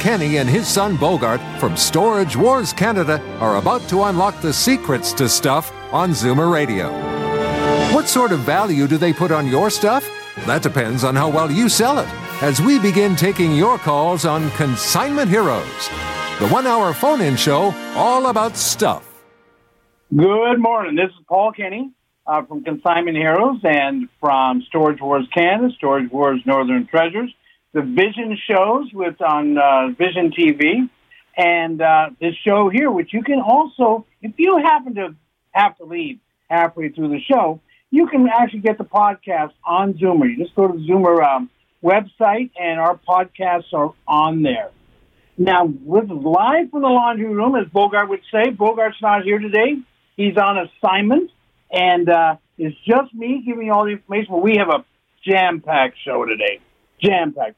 Kenny and his son Bogart from Storage Wars Canada are about to unlock the secrets to stuff on Zoomer Radio. What sort of value do they put on your stuff? That depends on how well you sell it. As we begin taking your calls on Consignment Heroes, the one hour phone in show all about stuff. Good morning. This is Paul Kenny uh, from Consignment Heroes and from Storage Wars Canada, Storage Wars Northern Treasures, the Vision shows with on uh, Vision TV, and uh, this show here, which you can also, if you happen to have to leave halfway through the show, you can actually get the podcast on Zoomer. You just go to the Zoomer um, website, and our podcasts are on there. Now, we're live from the laundry room, as Bogart would say. Bogart's not here today. He's on assignment, and uh, it's just me giving you all the information. But we have a jam-packed show today. Jam-packed.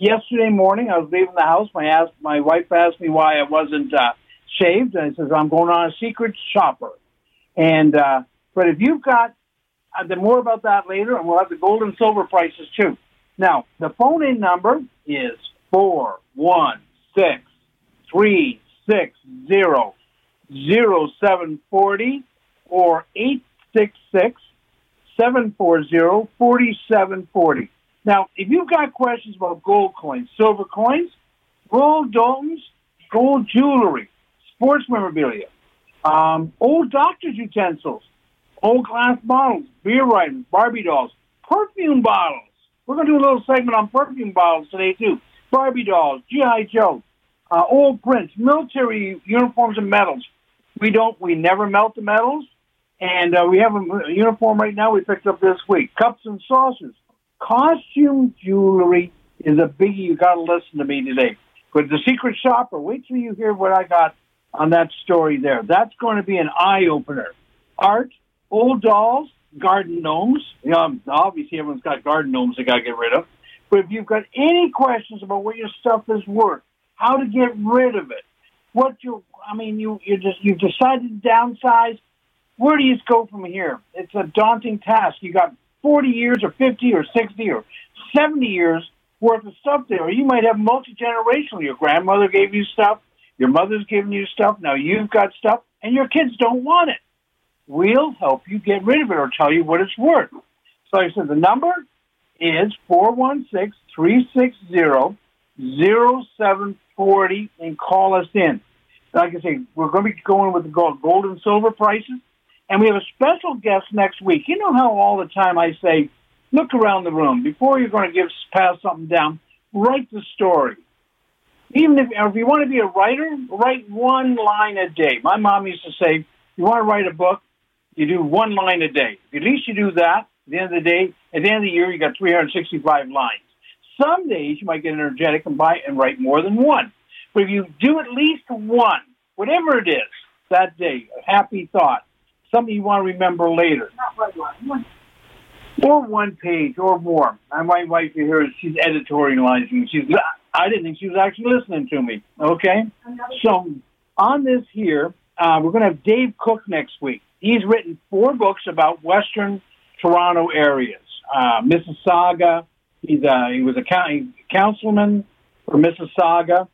Yesterday morning, I was leaving the house. My my wife asked me why I wasn't uh, shaved, and I says I'm going on a secret shopper. And uh, but if you've got uh, the more about that later, and we'll have the gold and silver prices too. Now, the phone in number is four one six three six zero zero seven forty or eight six six seven four zero forty seven forty. Now, if you've got questions about gold coins, silver coins, gold domes, gold jewelry, sports memorabilia, um, old doctor's utensils, old glass bottles, beer riders, Barbie dolls, perfume bottles. We're going to do a little segment on perfume bottles today, too. Barbie dolls, G.I. Joe, uh, old prints, military uniforms and medals. We don't, we never melt the medals. And uh, we have a uniform right now we picked up this week. Cups and saucers. Costume jewelry is a biggie. You got to listen to me today. But the secret shopper, wait till you hear what I got on that story there. That's going to be an eye opener. Art, old dolls, garden gnomes. You know, obviously, everyone's got garden gnomes they got to get rid of. But if you've got any questions about what your stuff is worth, how to get rid of it, what you, I mean, you you just you've decided to downsize. Where do you go from here? It's a daunting task. You got 40 years or 50 or 60 or 70 years worth of stuff there. Or you might have multi generational. Your grandmother gave you stuff, your mother's given you stuff, now you've got stuff, and your kids don't want it. We'll help you get rid of it or tell you what it's worth. So I said the number is 416 360 0740 and call us in. Like I say, we're going to be going with the gold, gold and silver prices. And we have a special guest next week. You know how all the time I say, look around the room. Before you're going to give pass something down, write the story. Even if, if you want to be a writer, write one line a day. My mom used to say, you want to write a book, you do one line a day. At least you do that. At the end of the day, at the end of the year, you got 365 lines. Some days you might get energetic and buy and write more than one. But if you do at least one, whatever it is, that day, a happy thought, something you want to remember later. Or one page or more. And my wife here, she's editorializing. She's I didn't think she was actually listening to me. Okay? So on this here, uh, we're going to have Dave Cook next week. He's written four books about Western Toronto areas. Uh, Mississauga. He's a, he was a county councilman for Mississauga.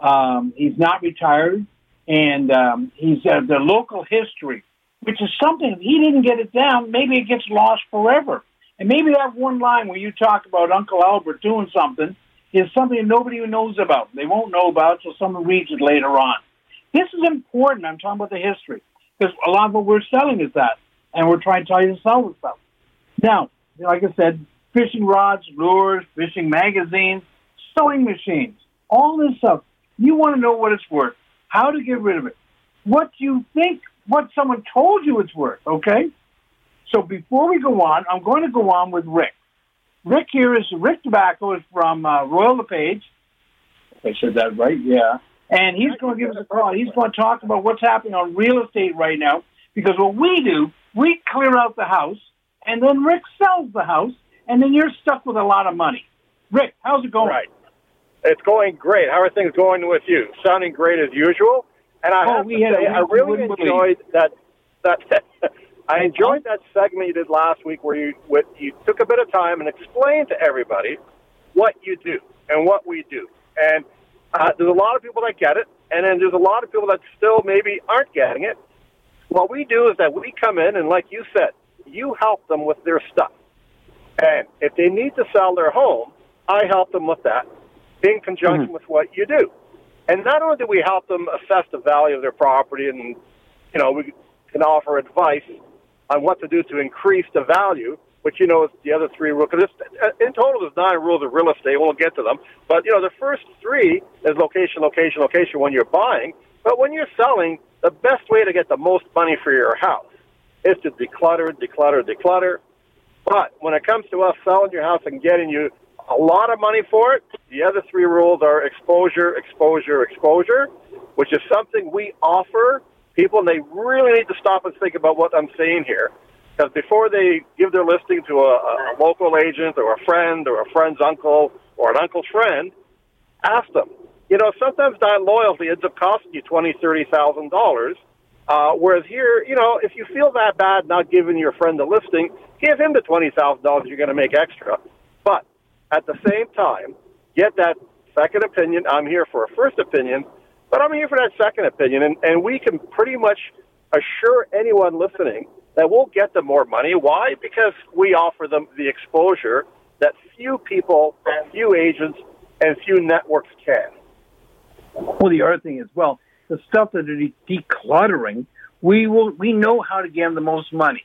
Um, he's not retired, and um, he's uh, the local history, which is something if he didn't get it down. Maybe it gets lost forever. And maybe that one line where you talk about Uncle Albert doing something is something nobody knows about. They won't know about so someone reads it later on. This is important. I'm talking about the history because a lot of what we're selling is that, and we're trying to tell you to sell the stuff. Now, like I said, fishing rods, lures, fishing magazines, sewing machines, all this stuff. You want to know what it's worth, how to get rid of it, what do you think, what someone told you it's worth, okay? So before we go on, I'm going to go on with Rick. Rick here is Rick DeBacco is from uh, Royal LePage. I said that right, yeah. And he's going to give us a call. He's going to talk about what's happening on real estate right now. Because what we do, we clear out the house, and then Rick sells the house, and then you're stuck with a lot of money. Rick, how's it going? Right. It's going great. How are things going with you? Sounding great as usual. And I Oh, have we to had say, I really enjoyed that. That I enjoyed that segment you did last week, where you with, you took a bit of time and explained to everybody what you do and what we do. And uh, there's a lot of people that get it, and then there's a lot of people that still maybe aren't getting it. What we do is that we come in and, like you said, you help them with their stuff. And if they need to sell their home, I help them with that in conjunction with what you do. And not only do we help them assess the value of their property and, you know, we can offer advice on what to do to increase the value, which, you know, is the other three rules. Because uh, in total, there's nine rules of real estate. We'll get to them. But, you know, the first three is location, location, location when you're buying. But when you're selling, the best way to get the most money for your house is to declutter, declutter, declutter. But when it comes to us selling your house and getting you a lot of money for it, the other three rules are exposure, exposure, exposure, which is something we offer people, and they really need to stop and think about what I'm saying here. Because before they give their listing to a, a local agent or a friend or a friend's uncle or an uncle's friend, ask them. You know, sometimes that loyalty ends up costing you twenty, thirty thousand dollars. Uh, whereas here, you know, if you feel that bad not giving your friend the listing, give him the twenty thousand dollars you're going to make extra. But at the same time, get that second opinion. I'm here for a first opinion, but I'm here for that second opinion, and, and we can pretty much assure anyone listening that we'll get them more money. Why? Because we offer them the exposure that few people, few agents, and few networks can. Well, the other thing is, well, the stuff that are decluttering, we will we know how to get them the most money.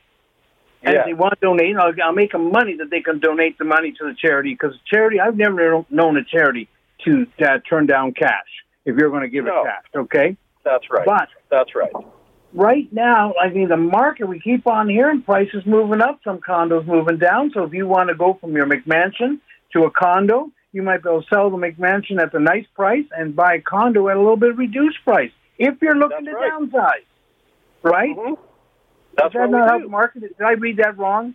And Yeah. if they want to donate, I'll, I'll make them money that they can donate the money to the charity. Because charity, I've never known a charity to uh, turn down cash if you're going to give No. it cash. Okay, That's right. but That's right. right now, I mean, the market, we keep on hearing prices moving up, some condos moving down. So if you want to go from your McMansion to a condo, you might be able to sell the McMansion at the nice price and buy a condo at a little bit reduced price if you're looking That's to right. downsize. Right? hmm That's Is that what we do. market? Did I read that wrong?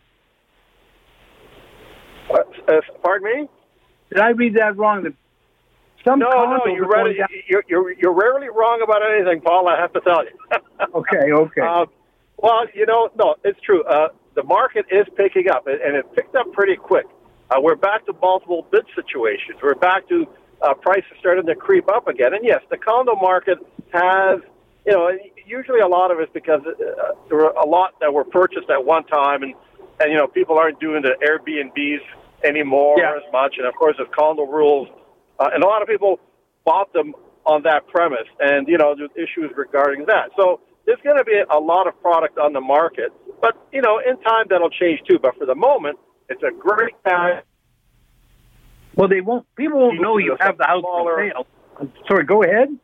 Uh, uh, pardon me? Did I read that wrong? That some No, no, you read it. down- You're, you're, you're rarely wrong about anything, Paul. I have to tell you. Okay, okay. Uh, well, you know, no, it's true. Uh, the market is picking up, and and it picked up pretty quick. Uh, we're back to multiple bid situations. We're back to uh, prices starting to creep up again. And yes, the condo market has, you know, usually a lot of it's because uh, there were a lot that were purchased at one time, and and you know, people aren't doing the Airbnbs anymore Yeah. as much. And of course, there's condo rules, uh, and a lot of people bought them on that premise, and you know, there's issues regarding that. So there's going to be a lot of product on the market, but you know, in time that'll change too. But for the moment, it's a great time. well, they won't. People won't know you have the house for sale. I'm sorry. Go ahead.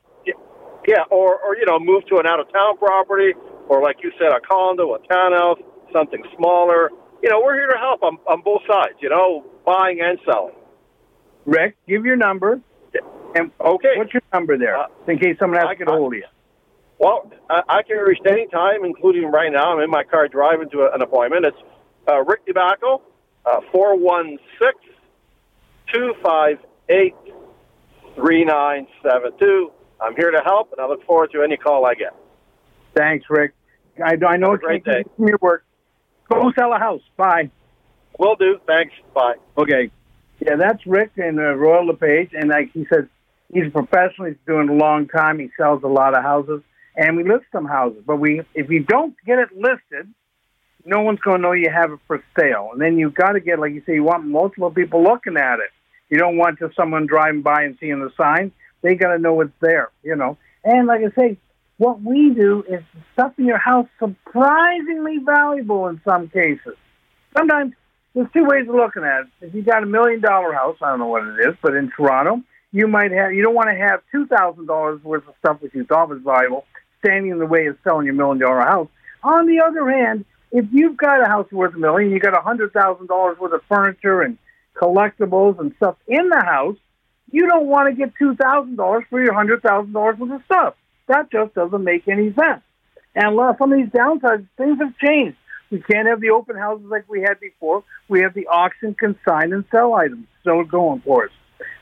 Yeah, or or you know, move to an out of town property, or like you said, a condo, a townhouse, something smaller. You know, we're here to help on on both sides. You know, buying and selling. Rick, give your number. And Okay. what's your number there, Uh, in case someone has to get a hold of you? Well, I, I can be reached any time, including right now. I'm in my car driving to a, an appointment. It's uh, Rick DeBacco, uh, 416 258 3972. I'm here to help, and I look forward to any call I get. Thanks, Rick. I, I know it's great day. from your work. Go sell a house. Bye. Will do. Thanks. Bye. Okay. Yeah, that's Rick in uh, Royal LePage, and like he said, he's a professional. He's doing a long time. He sells a lot of houses, and we list some houses. But we, if you don't get it listed, no one's going to know you have it for sale. And then you've got to get, like you say, you want multiple people looking at it. You don't want just someone driving by and seeing the sign. They got to know it's there, you know. And like I say, what we do is stuff in your house surprisingly valuable in some cases. Sometimes there's two ways of looking at it. If you got a million dollar house, I don't know what it is, but in Toronto, you might have you don't want to have two thousand dollars worth of stuff that you thought was valuable standing in the way of selling your million dollar house. On the other hand, if you've got a house worth a million, you got a hundred thousand dollars worth of furniture and collectibles and stuff in the house, you don't want to get two thousand dollars for your hundred thousand dollars worth of stuff. That just doesn't make any sense. And some of these downsides, things have changed. We can't have the open houses like we had before. We have the auction, consign, and sell items still going for us.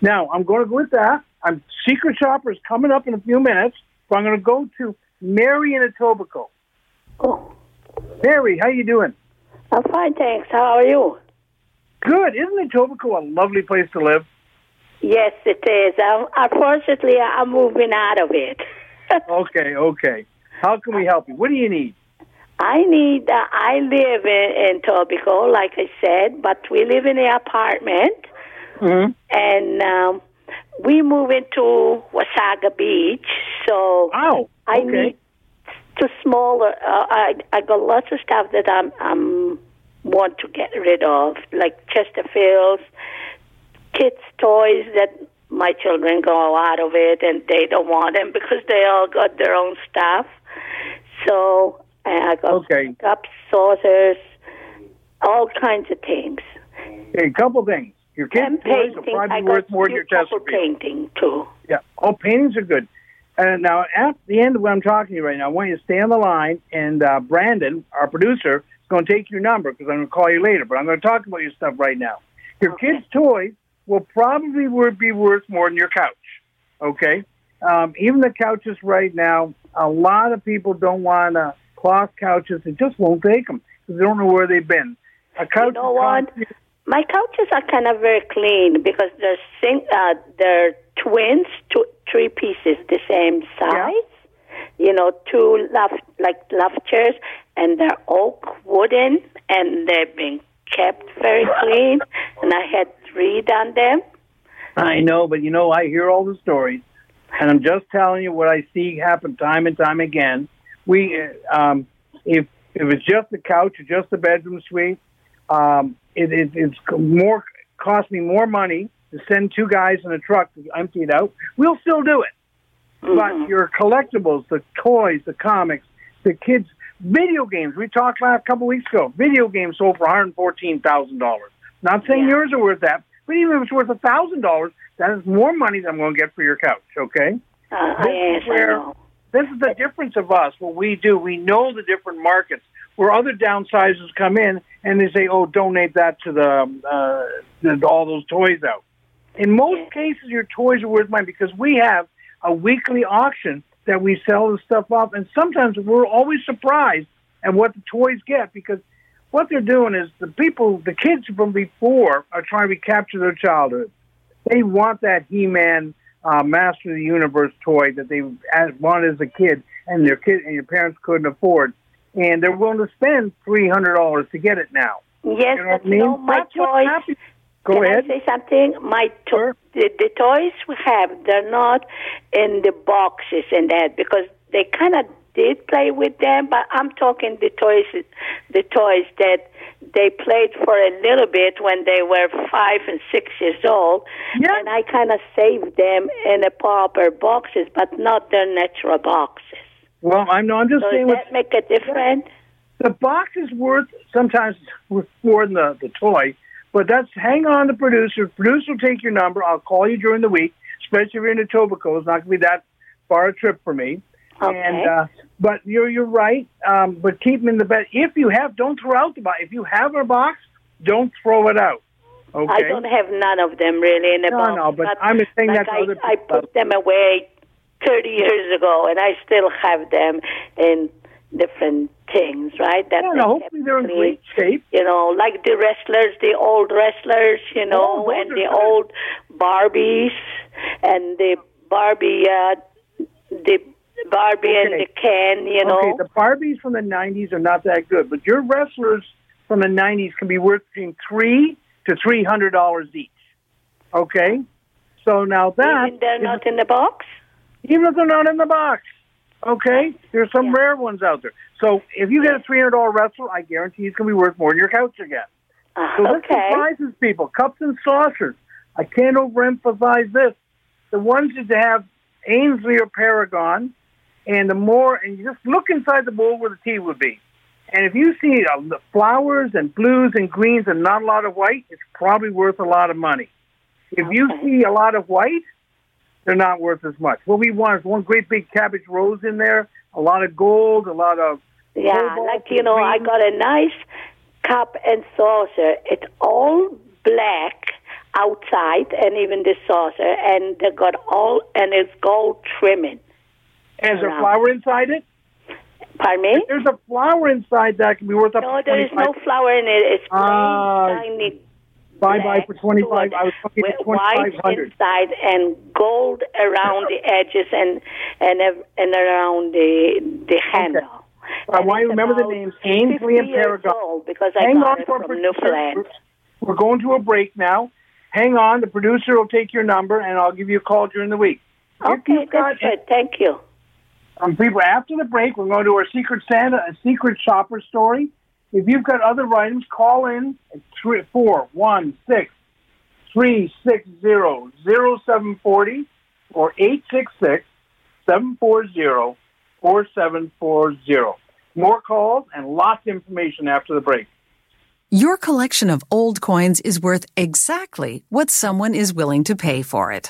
Now, I'm going to go with that. I'm Secret Shopper is coming up in a few minutes, so I'm going to go to Mary in Etobicoke. Oh, Mary, how you doing? I'm fine, thanks. How are you? Good. Isn't Etobicoke a lovely place to live? Yes, it is. Um, unfortunately, I'm moving out of it. Okay, okay. How can we help you? What do you need? I need. Uh, I live in, in Tobico, like I said, but we live in an apartment, Mm-hmm. and um, we move into Wasaga Beach. So I okay. need to smaller. Uh, I I got lots of stuff that I'm I'm want to get rid of, like Chesterfields, kids' toys that my children go out of it and they don't want them because they all got their own stuff. So uh, I got Okay. cups, saucers, all kinds of things. Okay, a couple things. Your kids' and toys painting. probably be worth more than your Chesterfield. painting too. Yeah. Oh, paintings are good. And now, at the end of what I'm talking to you right now, I want you to stay on the line, and uh, Brandon, our producer, is going to take your number because I'm going to call you later. But I'm going to talk about your stuff right now. Your Okay. kids' toys will probably wor- be worth more than your couch. Okay. Um, even the couches right now, a lot of people don't want uh, cloth couches. They just won't take them because they don't know where they've been. A couch. know what? My couches are kind of very clean because they're sing, uh, they're twins, two, three pieces the same size. You know, two love like love chairs, and they're oak wooden, and they've been kept very clean. And I had three on them. I know, but you know, I hear all the stories, and I'm just telling you what I see happen time and time again. We, uh, um, if if it's just the couch or just the bedroom suite, um, it, it, it's more cost me more money to send two guys in a truck to empty it out. We'll still do it, but your collectibles, the toys, the comics, the kids' video games. We talked last couple weeks ago. Video games sold for one hundred fourteen thousand dollars. Not saying Yeah. yours are worth that, but even if it's worth a thousand dollars, that is more money than I'm going to get for your couch. Okay. Uh, This yes, is where- This is the difference of us. What we do, we know the different markets where other downsizers come in and they say, "Oh, donate that to the, uh, the all those toys out." In most cases, your toys are worth money because we have a weekly auction that we sell the stuff off, and sometimes we're always surprised at what the toys get because what they're doing is the people, the kids from before, are trying to recapture their childhood. They want that He-Man uh, Master of the Universe toy that they as wanted as a kid, and their kid and your parents couldn't afford, and they're willing to spend three hundred dollars to get it now. Yes, You know but I mean? no, my That's toys. Go Can ahead. I say something? My to- Sure. the, the toys we have, they're not in the boxes and that because they kind of did play with them, but I'm talking the toys, the toys that they played for a little bit when they were five and six years old, Yeah. and I kind of saved them in a proper boxes, but not their natural boxes. Well, I'm no, I'm just So saying does that make a difference? the box is worth sometimes worth more than the, the toy, but that's hang on to producer. Producer will take your number. I'll call you during the week, especially if you're in Etobicoke. It's not going to be that far a trip for me. Okay. And uh, but you're you're right. Um, but keep them in the bed. If you have, don't throw out the box. If you have a box, don't throw it out. Okay. I don't have none of them really in a No, box. no, but I'm saying like that I, other I put them away 30 years ago, and I still have them in different things, right? That Yeah, no, hopefully they're in great shape. You know, like the wrestlers, the old wrestlers, you know, Oh, and the good. old Barbies, and the Barbie, uh, Barbie and the Ken, you know. Okay, the Barbies from the '90s are not that good, but your wrestlers from the '90s can be worth between three to three hundred dollars each. Okay, so now that Even they're not in the box. even if they're not in the box. Okay, there's some Yeah. rare ones out there. So if you get a three hundred dollar wrestler, I guarantee he's going to be worth more than your couch again. Uh, So this okay. surprises people. Cups and saucers. I can't overemphasize this. The ones that have Aynsley or Paragon, and the more, and you just look inside the bowl where the tea would be. And if you see uh, the flowers and blues and greens and not a lot of white, it's probably worth a lot of money. If you see a lot of white, they're not worth as much. What we want is one great big cabbage rose in there, a lot of gold, a lot of Yeah, like you know, I got a nice cup and saucer. It's all black outside, and even the saucer, and they got all and it's gold trimming. Has a Around. flower inside it? Pardon me? There's a flower inside that can be worth up No, to there is no flower in it. It's plain, Ah, tiny Bye bye for 25. I was talking with white 2500 inside and gold around the edges and and and around the the handle. I And want you to remember the names Aynsley and 50 Paragon. old because I Hang got on it from. Newfoundland. We're going to a break now. Hang on. The producer will take your number, and I'll give you a call during the week. Okay, you've got that's good. Thank you. Um, people after the break, we're going to our secret Santa, a secret shopper story. If you've got other items, call in at three, four one six three six zero zero seven forty or eight six six seven four zero four seven four zero. More calls and lots of information after the break. Your collection of old coins is worth exactly what someone is willing to pay for it.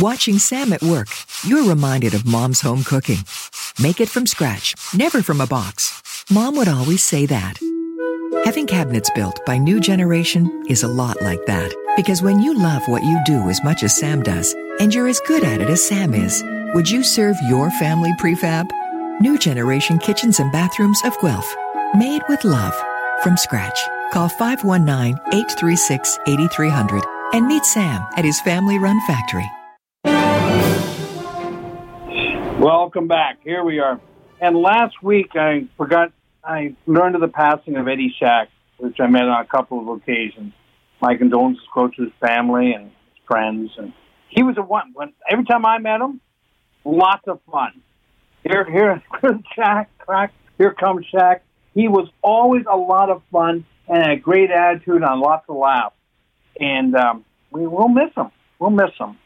Watching Sam at work, you're reminded of mom's home cooking. Make it from scratch, never from a box. Mom would always say that. Having cabinets built by New Generation is a lot like that. Because when you love what you do as much as Sam does, and you're as good at it as Sam is, would you serve your family prefab? New Generation Kitchens and Bathrooms of Guelph. Made with love. From scratch. Call 519-836-8300 and meet Sam at his family run factory. Welcome back. Here we are. And last week I forgot, I learned of the passing of Eddie Shack, which I met on a couple of occasions. My condolences go to his family and his friends. And he was a one, when, every time I met him, lots of fun. Here, here, Shack, crack, here comes Shack. He was always a lot of fun and a great attitude and lots of laughs. And um, we will miss him. We'll miss him.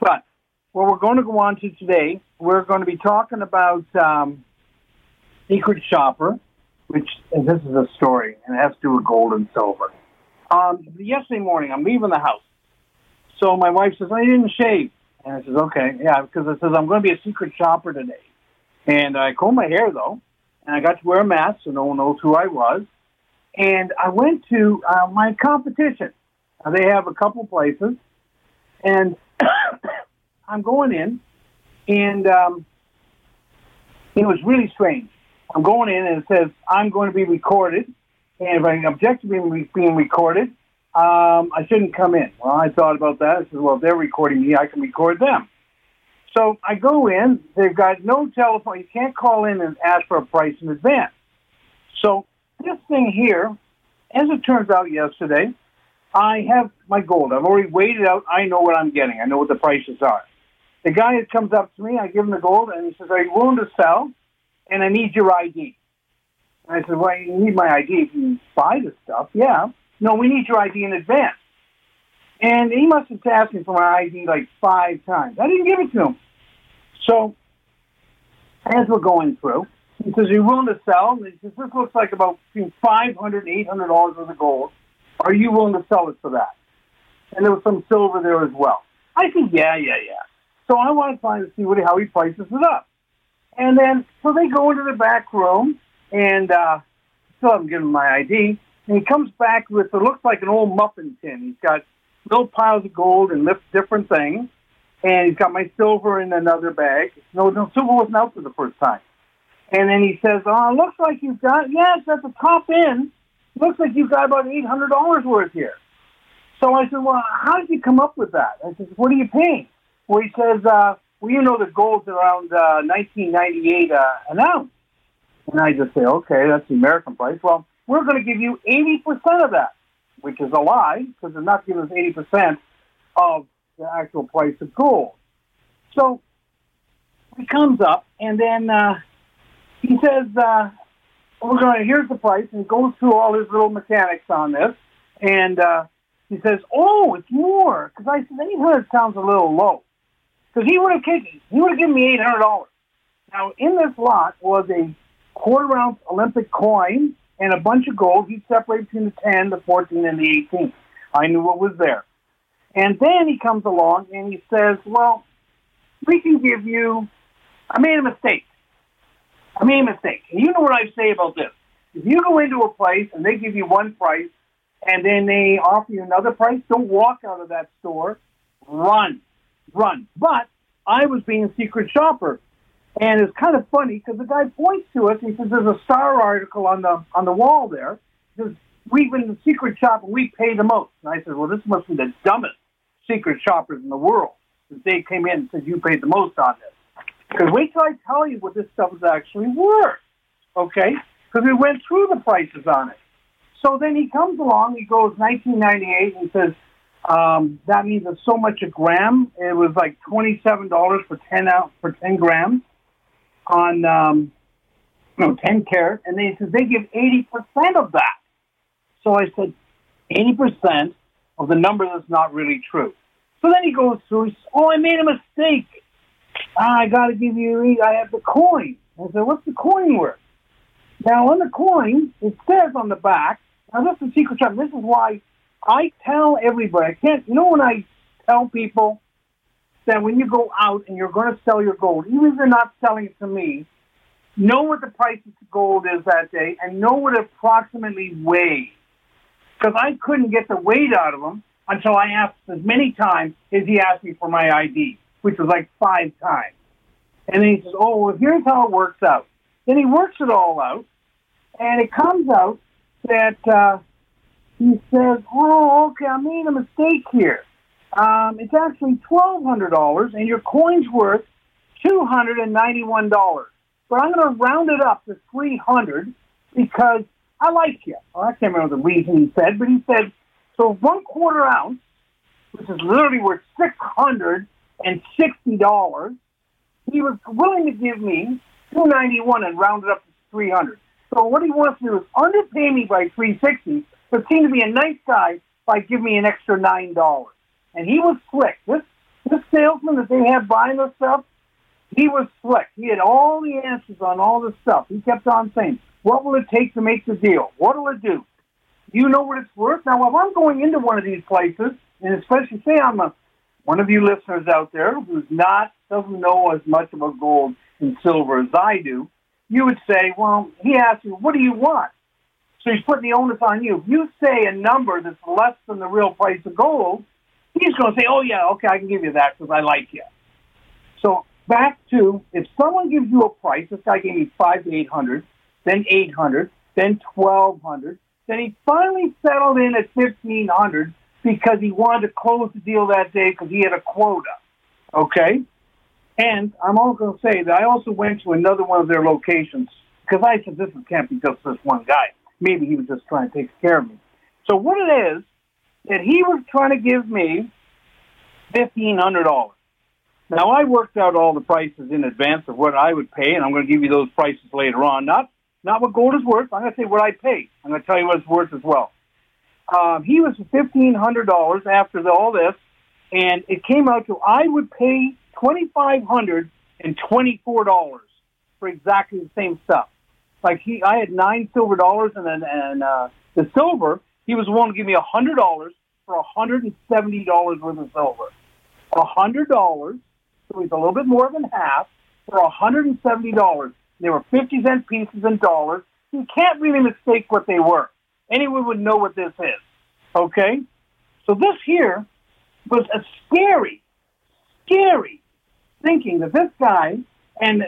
But what we're going to go on to today, we're going to be talking about um, Secret Shopper, which and this is a story, and it has to do with gold and silver. Um, yesterday morning, I'm leaving the house. So my wife says, I didn't shave. And I says, okay, yeah, because it says I'm going to be a secret shopper today. And I combed my hair, though, and I got to wear a mask so no one knows who I was. And I went to uh, my competition. Uh, they have a couple places. And I'm going in, and um, it was really strange. I'm going in, and it says I'm going to be recorded, and if I object to being, being recorded, um, I shouldn't come in. Well, I thought about that. I said, well, if they're recording me, I can record them. So I go in. They've got no telephone. You can't call in and ask for a price in advance. So this thing here, as it turns out yesterday, I have my gold. I've already weighed it out. I know what I'm getting. I know what the prices are. The guy that comes up to me, I give him the gold, and he says, "Are you willing to sell?" And I need your ID. And I said, "Well, you need my ID if you buy the stuff." Yeah. No, we need your ID in advance. And he must have asked me for my ID like five times. I didn't give it to him. So as we're going through, he says, Are you willing to sell? And he says, This looks like about between $500 and $800 worth of gold. Are you willing to sell it for that? And there was some silver there as well. I said, Yeah, yeah, yeah. So I want to find to see what, how he prices it up. And then, so they go into the back room, and uh, still haven't given him my ID. And he comes back with what looks like an old muffin tin. He's got little piles of gold and different things. And he's got my silver in another bag. No, no silver wasn't out for the first time. And then he says, "Oh, it looks like you've got yes at the top end. Looks like you've got about eight hundred dollars worth here." So I said, "Well, how did you come up with that?" I said, "What are you paying?" Well, he says, uh, "Well, you know the gold's around uh, nineteen ninety eight uh, an ounce." And I just say, "Okay, that's the American price." Well, we're going to give you 80% of that, which is a lie because they're not giving us 80% of the actual price of gold. So he comes up and then uh, he says, uh, we're going to, here's the price, and goes through all his little mechanics on this. And uh, he says, oh, it's more. Because I said, 800 sounds a little low. Because he would have kicked, me, he would have given me $800. Now, in this lot was a quarter ounce Olympic coin and a bunch of gold. He separated between the 10, the 14, and the 18. I knew what was there. And then he comes along and he says, well, we can give you, I made a mistake. I made a mistake. And you know what I say about this. If you go into a place and they give you one price and then they offer you another price, don't walk out of that store. Run. Run. But I was being a secret shopper. And it's kind of funny because the guy points to us. He says, "There's a star article on the on the wall there." He says, "We've been the secret shopper. We pay the most." And I said, "Well, this must be the dumbest secret shoppers in the world." Because they came in and said, "You paid the most on this." Because wait till I tell you what this stuff is actually worth. Okay? Because we went through the prices on it. So then he comes along. He goes 1998 and says, um, "That means it's so much a gram. It was like twenty-seven dollars for ten out for ten grams." on um, no 10 carat, and they said they give 80% of that. So I said, 80% of the number that's not really true. So then he goes through, oh, I made a mistake. Ah, I got to give you, I have the coin. I said, what's the coin worth? Now, on the coin, it says on the back, now this is secret shop. This is why I tell everybody, I can't, you know, when I tell people that when you go out and you're going to sell your gold, even if you're not selling it to me, know what the price of gold is that day and know what it approximately weighs. Because I couldn't get the weight out of him until I asked as many times as he asked me for my ID, which was like five times. And then he says, Oh, well, here's how it works out. Then he works it all out, and it comes out that uh, he says, Oh, okay, I made a mistake here um, it's actually twelve hundred dollars, and your coin's worth two hundred and ninety-one dollars. But I'm going to round it up to three hundred because I like you. Well, I can't remember the reason he said, but he said so one quarter ounce, which is literally worth six hundred and sixty dollars. He was willing to give me two ninety-one and round it up to three hundred. So what he wants to do is underpay me by three sixty, but seem to be a nice guy by giving me an extra nine dollars and he was slick. This this salesman that they had buying this stuff, he was slick. He had all the answers on all this stuff. He kept on saying, "What will it take to make the deal? What will it do? You know what it's worth." Now, if I'm going into one of these places, and especially say I'm a one of you listeners out there who's not doesn't know as much about gold and silver as I do, you would say, "Well, he asked you, what do you want?" So he's putting the onus on you. If you say a number that's less than the real price of gold, he's going to say, "Oh yeah, okay, I can give you that because I like you." So back to if someone gives you a price, this guy gave me five to eight hundred, then eight hundred, then twelve hundred, then he finally settled in at fifteen hundred because he wanted to close the deal that day because he had a quota. Okay, and I'm also going to say that I also went to another one of their locations because I said this can't be just this one guy. Maybe he was just trying to take care of me. So what it is that he was trying to give me fifteen hundred dollars. Now I worked out all the prices in advance of what I would pay, and I'm going to give you those prices later on. Not not what gold is worth. I'm going to say what I pay. I'm going to tell you what it's worth as well. Um, he was fifteen hundred dollars after the, all this, and it came out to I would pay twenty five hundred and twenty four dollars for exactly the same stuff. Like he, I had nine silver dollars, and then and uh, the silver he was willing to give me a hundred dollars for a hundred and seventy dollars worth of silver. A hundred dollars, so he's a little bit more than half for a hundred and seventy dollars. They were fifty cent pieces in dollars. You can't really mistake what they were. Anyone would know what this is. Okay? So this here was a scary, scary thinking that this guy and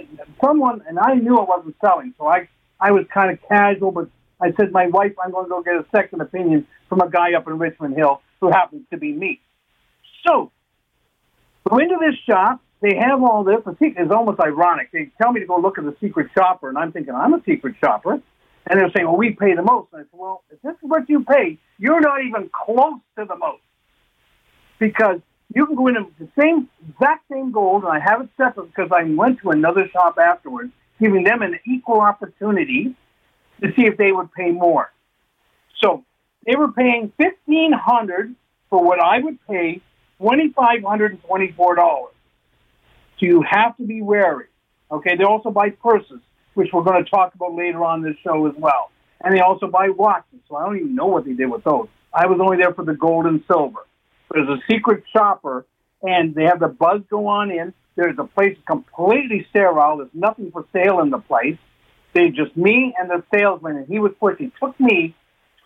someone and I knew it wasn't selling, so I I was kind of casual but I said, my wife, I'm going to go get a second opinion from a guy up in Richmond Hill who happens to be me. So, go into this shop. They have all this. Is almost ironic. They tell me to go look at the secret shopper, and I'm thinking, I'm a secret shopper. And they're saying, well, we pay the most. And I said, well, if this is what you pay, you're not even close to the most. Because you can go in the same exact same gold, and I have it separate because I went to another shop afterwards, giving them an equal opportunity to see if they would pay more. So they were paying fifteen hundred for what I would pay twenty five hundred and twenty four dollars. So you have to be wary. Okay, they also buy purses, which we're going to talk about later on this show as well. And they also buy watches. So I don't even know what they did with those. I was only there for the gold and silver. There's a secret shopper, and they have the buzz go on in. There's a place completely sterile. There's nothing for sale in the place. They just me and the salesman, and he was pushing. It took me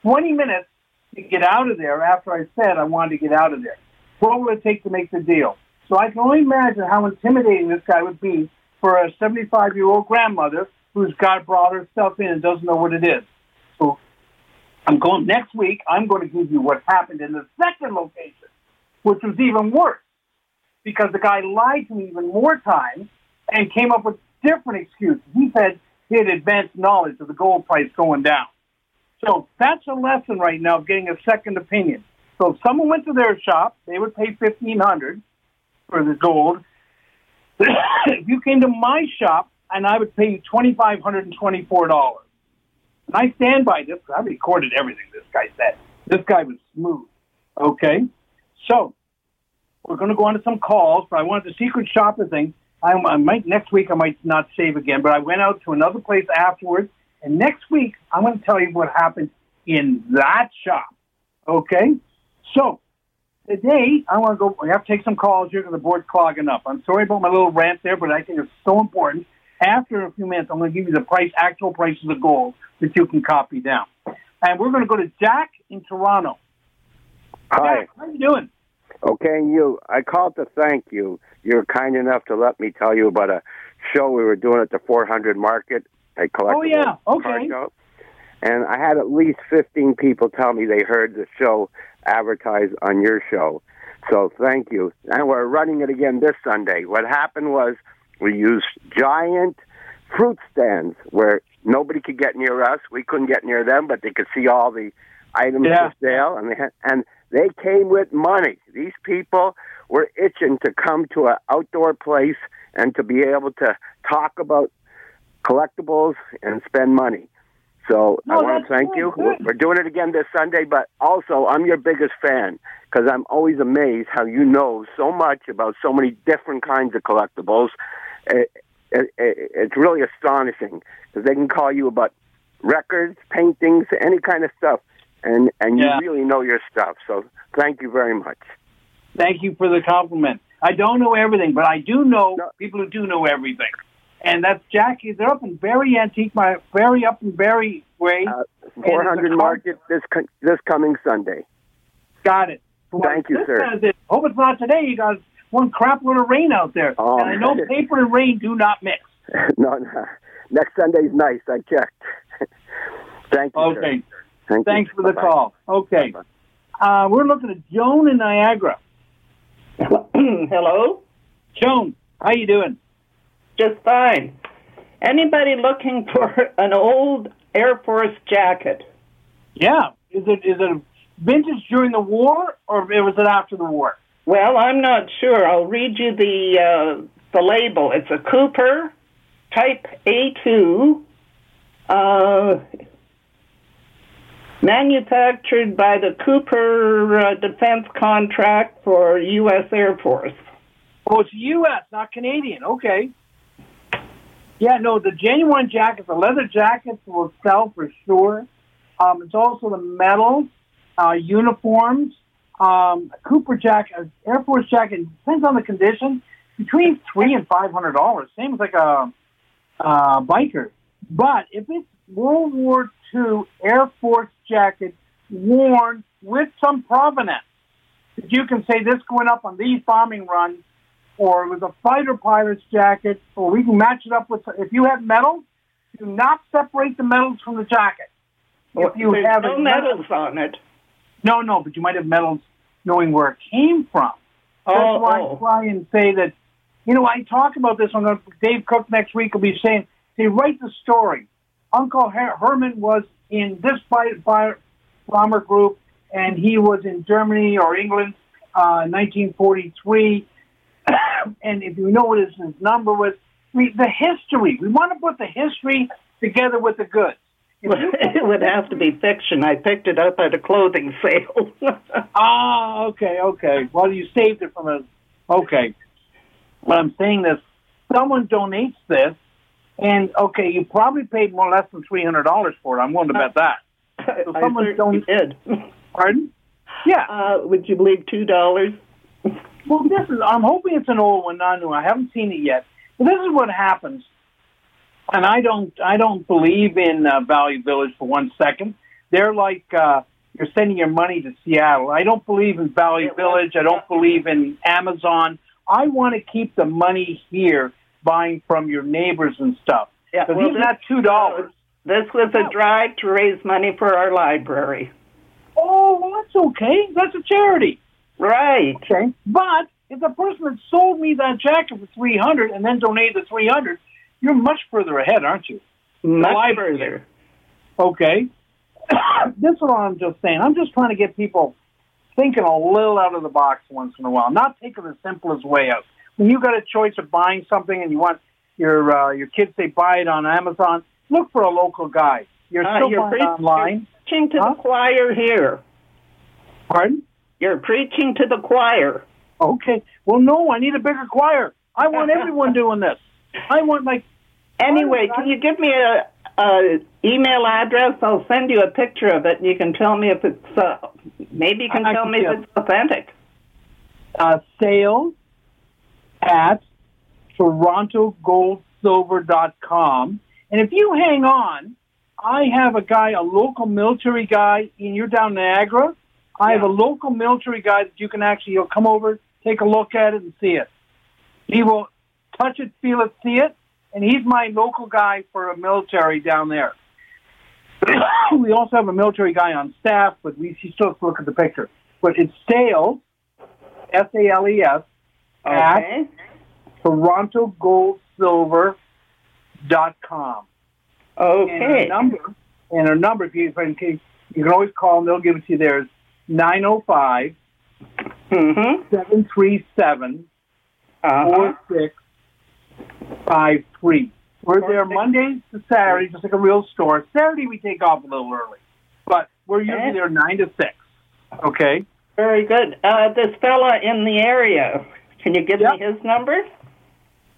20 minutes to get out of there after I said I wanted to get out of there. What would it take to make the deal? So I can only imagine how intimidating this guy would be for a 75 year old grandmother who's got brought her stuff in and doesn't know what it is. So I'm going next week. I'm going to give you what happened in the second location, which was even worse because the guy lied to me even more times and came up with different excuses. He said he had advanced knowledge of the gold price going down. So that's a lesson right now of getting a second opinion. So if someone went to their shop, they would pay fifteen hundred for the gold. if you came to my shop, and I would pay you twenty five hundred and twenty four dollars. And I stand by this. I recorded everything this guy said. This guy was smooth. Okay, so we're going to go on to some calls. But I wanted the secret shopper thing. I, I might next week. I might not save again. But I went out to another place afterwards, and next week I'm going to tell you what happened in that shop. Okay, so today I want to go. We have to take some calls here because the board's clogging up. I'm sorry about my little rant there, but I think it's so important. After a few minutes, I'm going to give you the price, actual prices of the gold that you can copy down. And we're going to go to Jack in Toronto. Hi. Jack, how you doing? Okay, and you. I called to thank you. You're kind enough to let me tell you about a show we were doing at the 400 Market. I collectible Oh, yeah. Okay. show. And I had at least 15 people tell me they heard the show advertised on your show. So thank you. And we're running it again this Sunday. What happened was we used giant fruit stands where nobody could get near us. We couldn't get near them, but they could see all the items Yeah. for sale. And they had, and they came with money. These people were itching to come to an outdoor place and to be able to talk about collectibles and spend money. So No, I want to thank you. good. We're doing it again this Sunday, but also I'm your biggest fan because I'm always amazed how you know so much about so many different kinds of collectibles. It, it, it, it's really astonishing because they can call you about records, paintings, any kind of stuff, and and Yeah. you really know your stuff. So thank you very much. Thank you for the compliment. I don't know everything, but I do know No. people who do know everything. And that's Jackie. They're up in Barrie Antique, my very up in Barrie way. Uh, a 400 Market this this coming Sunday. Got it. Thank you, sir. it. Hope it's not today. You got one crap load of rain out there. Oh, and I know paper and rain do not mix. no, no, next Sunday's nice. I checked. thank you. sir. Okay. Thank Thanks you. for the Bye-bye. call. Okay. Uh, we're looking at Joan in Niagara. Hello? Joan, how you doing? Just fine. Anybody looking for an old Air Force jacket? Yeah. Is it is it vintage during the war or was it after the war? Well, I'm not sure. I'll read you the uh, the label. It's a Cooper Type A2, uh, manufactured by the Cooper uh, Defense Contract for U.S. Air Force. Oh, it's U.S., not Canadian. Okay. Yeah, no, the genuine jackets, the leather jackets will sell for sure. Um, it's also the medals, uh, uniforms, um, Cooper jacket, Air Force jacket, depends on the condition, between three and five hundred dollars. Same as like a, biker. But if it's World War II Air Force jacket worn with some provenance, that you can say this going up on these bombing runs, or it was a fighter pilot's jacket, or we can match it up with. If you have medals, do not separate the medals from the jacket. If you There's have no medals on it. no, no, but you might have medals knowing where it came from. That's Oh, why oh. I try and say that. You know, I talk about this on Dave Cook next week will be saying, "They write the story." Uncle Her- Herman was in this by, by bomber group, and he was in Germany or England, uh, 1943. and if you know what his, his number was, we, the history. We want to put the history together with the goods. Put it would have to be fiction. I picked it up at a clothing sale. Ah, okay, okay. Well, you saved it from a. Okay. But I'm saying this someone donates this, and okay, you probably paid more less than $300 for it. I'm willing to bet that. So I certainly did. Pardon? Yeah. Uh, would you believe two dollars? Well, this is. I'm hoping it's an old one, not new. I haven't seen it yet. But this is what happens, and I don't. I don't believe in uh, Value Village for one second. They're like uh, you're sending your money to Seattle. I don't believe in Value Village. I don't believe in Amazon. I want to keep the money here, buying from your neighbors and stuff. Yeah, well, even this- two dollars. This was a drive to raise money for our library. Oh, well, that's okay. That's a charity. Right. Okay. But if the person that sold me that jacket for three hundred and then donated the three hundred, you're much further ahead, aren't you? Much library. further. Okay. this is what I'm just saying. I'm just trying to get people thinking a little out of the box once in a while, not taking the simplest way out. When you got a choice of buying something and you want your uh, your kids say buy it on Amazon, look for a local guy. You're Uh, still you're buying pre- online. Preaching to Huh? the choir here. Pardon? You're preaching to the choir. Okay. Well, no, I need a bigger choir. I want everyone doing this. I want like Anyway, can you give me a, a email address? I'll send you a picture of it, and you can tell me if it's. Uh, maybe you can I tell can me if it's authentic. uh, sales at torontogoldsilver.com. And if you hang on, I have a guy, a local military guy, in you're down Niagara. I have a local military guy that you can actually, he'll come over, take a look at it, and see it. He will touch it, feel it, see it, and he's my local guy for a military down there. we also have a military guy on staff, but we he still has to look at the picture. But it's sales, S A L E S, at Okay. TorontoGoldSilver.com. And our Okay. number, and our number, if you, in case, you can always call them, they'll give it to you there, is 905 Mm-hmm. 737 Uh-huh. 4653. We're there Mondays to Saturdays, just like a real store. Saturday we take off a little early, but we're usually there 9 to 6. Okay? Very good. Uh, this fella in the area, can you give Yep. me his number?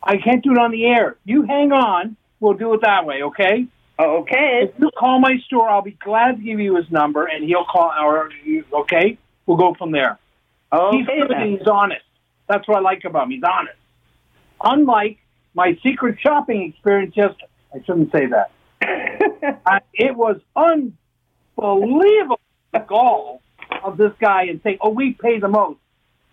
I can't do it on the air. You hang on. We'll do it that way, okay? Okay. If you call my store, I'll be glad to give you his number, and he'll call our. Okay, we'll go from there. he's Okay. good and he's honest. That's what I like about him. He's honest. Unlike my secret shopping experience, just I shouldn't say that. It was unbelievable the gall of this guy and saying, "Oh, we pay the most,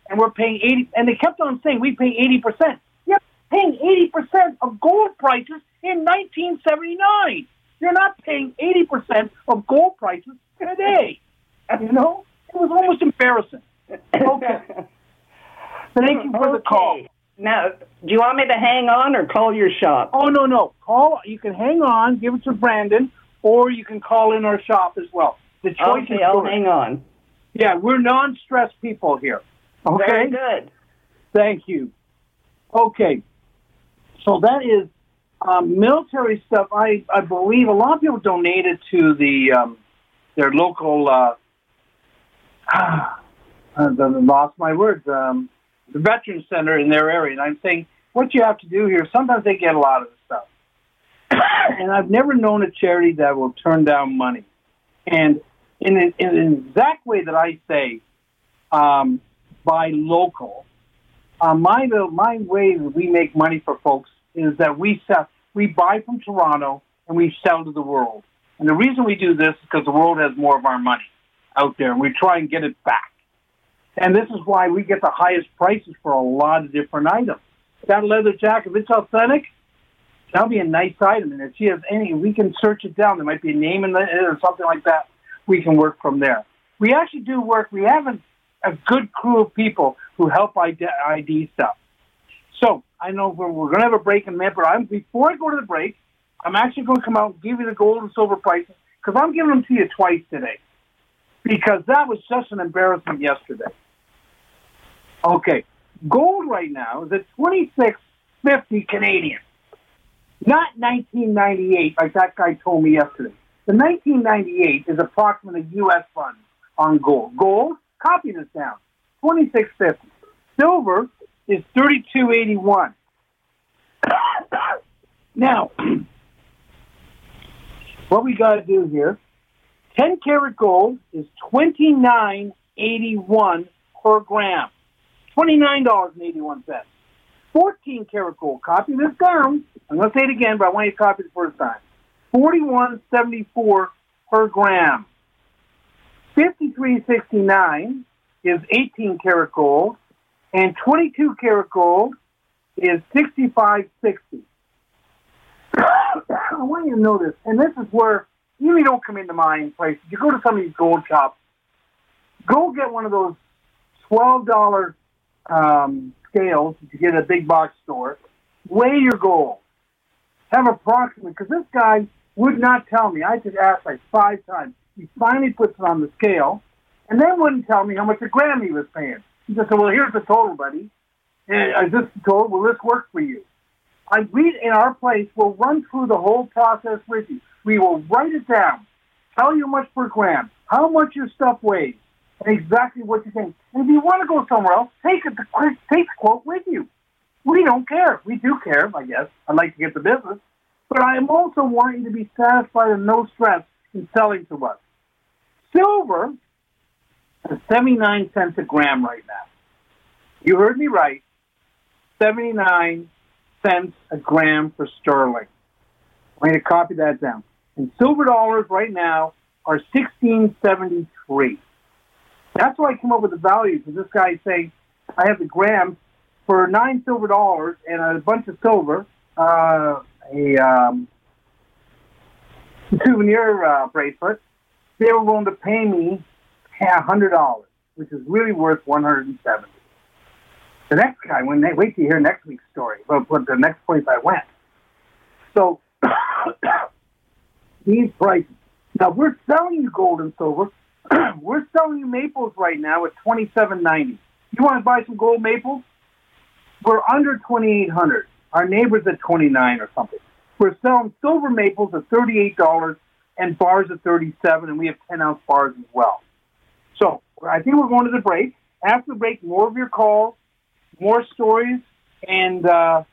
and we're paying eighty. And they kept on saying, "We pay eighty percent." Yep, paying eighty percent of gold prices in 1979. You're not paying eighty percent of gold prices today. You know, it was almost embarrassing. Okay. Thank you for the call. Now, do you want me to hang on or call your shop? Oh no, no. Call. You can hang on, give it to Brandon, or you can call in our shop as well. The choice Okay, is I'll yours. hang on. Yeah, we're non-stress people here. Okay. Very good. Thank you. Okay. So that is um, military stuff. I, I believe a lot of people donated to the um, their local. Uh, I lost my words. Um, the Veterans Center in their area, and I'm saying what you have to do here. Sometimes they get a lot of the stuff, and I've never known a charity that will turn down money. And in, an- in an exact way that I say, um, buy local. Uh, my my way that we make money for folks is that we sell, we buy from Toronto and we sell to the world. And the reason we do this is because the world has more of our money out there, and we try and get it back. And this is why we get the highest prices for a lot of different items. That leather jacket, if it's authentic, that'll be a nice item. And if she has any, we can search it down. There might be a name in it or something like that. We can work from there. We actually do work. We have a, good crew of people who help ID, ID stuff. So I know we're, we're going to have a break in a minute, but I'm, before I go to the break, I'm actually going to come out and give you the gold and silver prices because I'm giving them to you twice today because that was just an embarrassment yesterday. Okay, gold right now is at 2650 Canadian, not 1998 like that guy told me yesterday. The 1998 is approximately U.S. funds on gold. Gold, copy this down, 2650. Silver is 3281. now, what we got to do here 10 karat gold is 29.81 per gram. $29.81. 14 karat gold. Copy this down. I'm going to say it again, but I want you to copy the first time. 41.74 per gram. 53.69 is 18 karat gold, and 22 karat gold is 65.60. I want you to know this, and this is where you really don't come into my place. You go to some of these gold shops, go get one of those twelve dollar um, scales that you get at a big box store. Weigh your gold. Have approximately because this guy would not tell me. I just asked like five times. He finally puts it on the scale, and then wouldn't tell me how much a gram he was paying. He just said, "Well, here's the total, buddy. And is this the total? Will this work for you?" I read in our place. We'll run through the whole process with you. We will write it down, tell you much per gram, how much your stuff weighs, and exactly what you think. And if you want to go somewhere else, take it. Take the quote with you. We don't care. We do care, I guess. I'd like to get the business, but I am also wanting to be satisfied and no stress in selling to us. Silver is 79 cents a gram right now. You heard me right. 79 cents a gram for sterling. I'm going to copy that down. And silver dollars right now are 1673. That's why I came up with the value because this guy saying I have the gram for nine silver dollars and a bunch of silver, uh, a um, souvenir uh, bracelet. They were willing to pay me a hundred dollars, which is really worth one hundred and seventy. The next guy, when they wait to hear next week's story, but, but the next place I went. So these prices. Now we're selling you gold and silver. we're selling you maples right now at twenty seven ninety. You want to buy some gold maples? We're under twenty eight hundred. Our neighbors at twenty nine or something. We're selling silver maples at thirty eight dollars and bars at thirty seven, and we have ten ounce bars as well. So I think we're going to the break. After the break, more of your calls, more stories, and uh,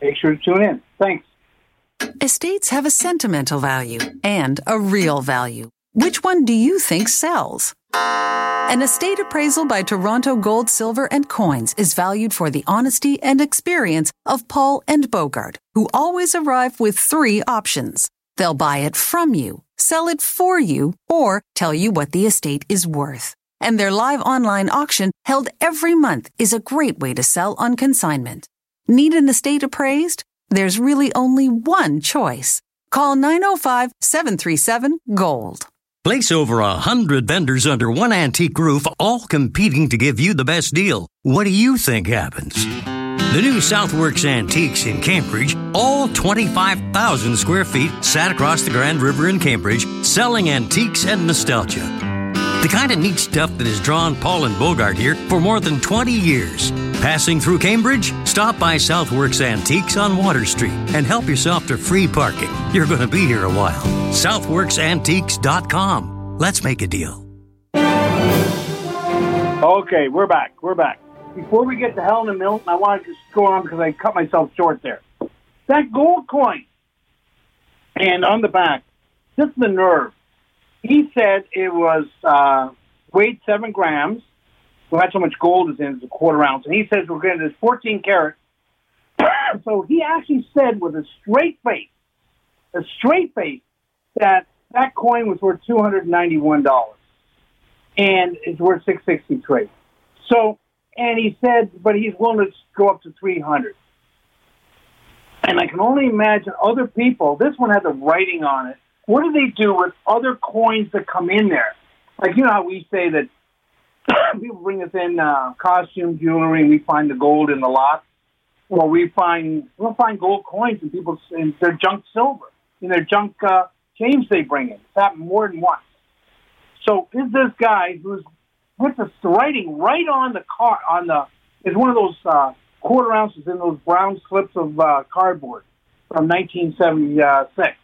make sure to tune in. Thanks. Estates have a sentimental value and a real value. Which one do you think sells? An estate appraisal by Toronto Gold, Silver, and Coins is valued for the honesty and experience of Paul and Bogart, who always arrive with three options. They'll buy it from you, sell it for you, or tell you what the estate is worth. And their live online auction held every month is a great way to sell on consignment. Need an estate appraised? There's really only one choice. Call 905 737 GOLD. Place over a hundred vendors under one antique roof, all competing to give you the best deal. What do you think happens? The new Southworks Antiques in Cambridge, all 25,000 square feet, sat across the Grand River in Cambridge, selling antiques and nostalgia. The kind of neat stuff that has drawn Paul and Bogart here for more than 20 years. Passing through Cambridge? Stop by Southworks Antiques on Water Street and help yourself to free parking. You're going to be here a while. SouthworksAntiques.com. Let's make a deal. Okay, we're back. We're back. Before we get to Helen and Milton, I want to go on because I cut myself short there. That gold coin, and on the back, just the nerve. He said it was uh, weighed seven grams. Well, that's how much gold is in it's a quarter ounce. And he says we're getting this 14 karat. so he actually said with a straight face, a straight face, that that coin was worth $291 and it's worth 663 So, and he said, but he's willing to go up to 300 And I can only imagine other people, this one had the writing on it. What do they do with other coins that come in there? Like, you know how we say that people bring us in uh, costume jewelry and we find the gold in the lot? Well, we find, we'll find gold coins and people, and they're junk silver. in their junk uh, change they bring in. It's happened more than once. So is this guy who's with the writing right on the car on the is one of those uh, quarter ounces in those brown slips of uh, cardboard from 1976.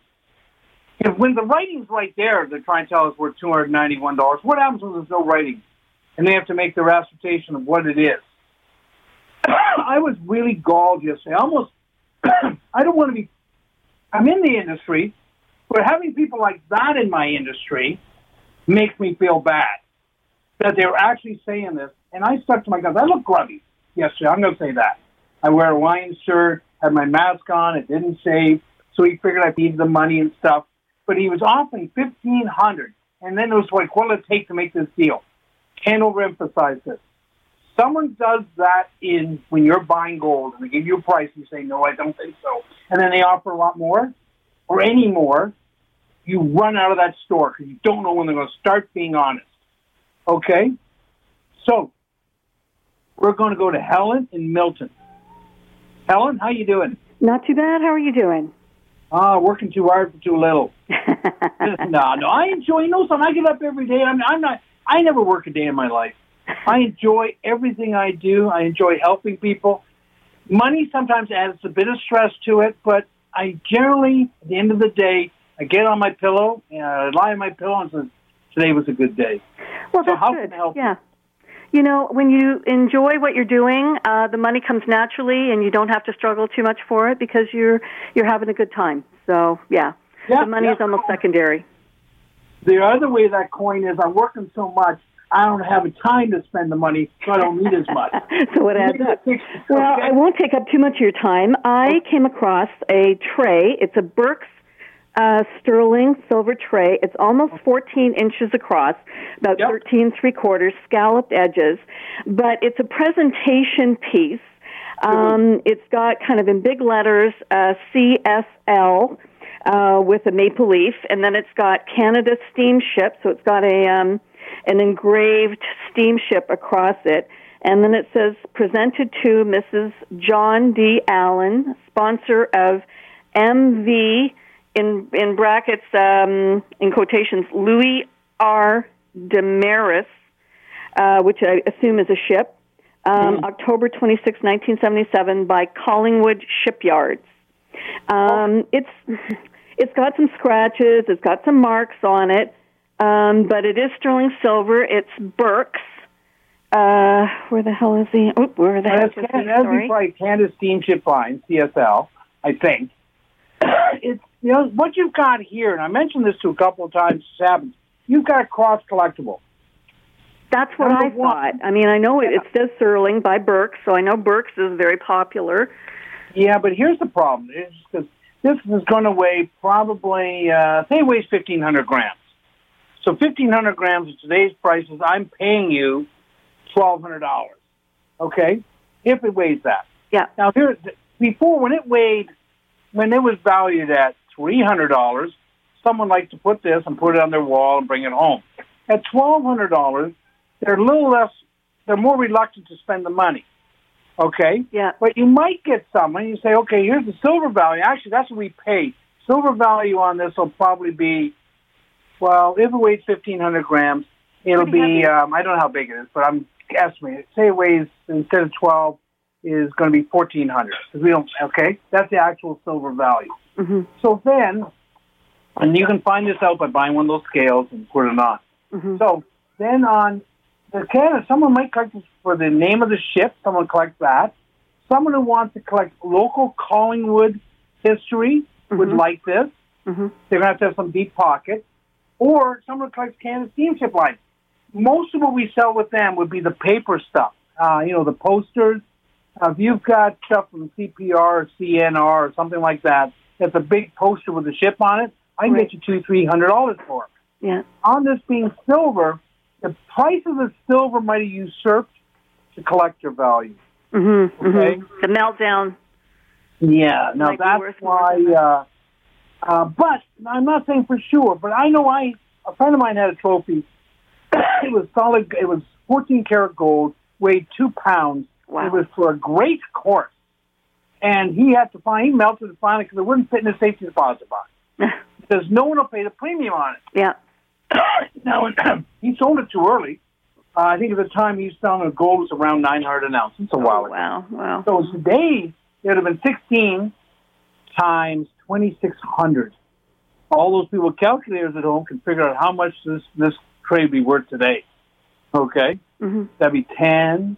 If when the writing's right there, they're trying to tell us we're $291. What happens when there's no writing? And they have to make their assertion of what it is. I was really galled yesterday. Almost, I don't want to be, I'm in the industry, but having people like that in my industry makes me feel bad that they were actually saying this. And I stuck to my guns. I look grubby yesterday. I'm going to say that. I wear a Hawaiian shirt, had my mask on, it didn't shave, so he figured I needed the money and stuff. But he was offering fifteen hundred, and then it was like, what will it take to make this deal? Can't overemphasize this. Someone does that in when you're buying gold and they give you a price, you say, no, I don't think so, and then they offer a lot more or any more. You run out of that store because you don't know when they're going to start being honest. Okay, so we're going to go to Helen in Milton. Helen, how you doing? Not too bad. How are you doing? Ah, working too hard for too little. no, no, I enjoy. You know something? I get up every day. I'm, I'm not. I never work a day in my life. I enjoy everything I do. I enjoy helping people. Money sometimes adds a bit of stress to it, but I generally, at the end of the day, I get on my pillow and I lie on my pillow and say, "Today was a good day." Well, so that's how good. can help? Yeah. You know, when you enjoy what you're doing, uh, the money comes naturally, and you don't have to struggle too much for it because you're you're having a good time. So, yeah, Yeah, the money yeah. is almost secondary. The other way that coin is I'm working so much, I don't have the time to spend the money, so I don't need as much. so it adds up. Well, I won't take up too much of your time. I came across a tray. It's a Birks uh, sterling silver tray. It's almost 14 inches across, about 13 three quarters, scalloped edges, but it's a presentation piece. Um, it's got kind of in big letters uh, CSL uh, with a maple leaf, and then it's got Canada Steamship, so it's got a um, an engraved steamship across it. And then it says, presented to Mrs. John D. Allen, sponsor of MV, in, in brackets, um, in quotations, Louis R. Desmarais, uh, which I assume is a ship, um, October 26, 1977, by Collingwood Shipyards. Um, it's it's got some scratches, it's got some marks on it, um, but it is sterling silver. It's Birks. Uh, where the hell is he? Oh, where the That's heck is he? that'd be Sorry. probably Canada Steamship Line, CSL, I think. it's you know what you've got here, and I mentioned this to a couple of times. This happens. You've got a cross collectible. That's what I Number one. thought. I mean, I know it, it says Sterling by Birks, so I know Birks is very popular. Yeah, but here's the problem: is because this is going to weigh probably uh, say it weighs fifteen hundred grams. So fifteen hundred grams at today's prices, I'm paying you twelve hundred dollars. Okay, if it weighs that. Yeah. Now here, before when it weighed, when it was valued at three hundred dollars, someone liked to put this and put it on their wall and bring it home. At twelve hundred dollars, they're a little less. They're more reluctant to spend the money. Okay. Yeah. But you might get someone. You say, okay, here's the silver value. Actually, that's what we pay. Silver value on this will probably be, well, if it weighs fifteen hundred grams, it'll Pretty be. Um, I don't know how big it is, but I'm estimating. Say it weighs instead of twelve is going to be fourteen hundred we don't. Okay, that's the actual silver value. hmm So then, and you can find this out by buying one of those scales and put it on. hmm So then on the Canada, someone might collect this for the name of the ship. Someone collects that. Someone who wants to collect local Collingwood history would Mhm. like this. hmm They're going to have to have some deep pocket. Or someone who collects Canada Steamship lines. Most of what we sell with them would be the paper stuff. Uh, you know, the posters. If you've got stuff from CPR or CNR or something like that, that's a big poster with a ship on it, I can Right. get you two, three hundred dollars for it Yeah. on this being silver, the price of the silver might have usurped the collector value. hmm Okay. hmm The meltdown. Yeah, now Might that's why. Uh, uh, but I'm not saying for sure, but I know I a friend of mine had a trophy. it was solid. It was 14 karat gold, weighed two pounds. Wow. It was for a great course, and he had to find. He melted it finally because it wouldn't fit in a safety deposit box. because no one will pay the premium on it. Yeah. now, he sold it too early. Uh, I think at the time he was selling gold was around 900 an ounce. It's a while ago. Wow, wow. So today, it would have been 16 times 2,600. All those people with calculators at home can figure out how much this, this trade would be worth today. Okay? Mm-hmm. That'd be 10,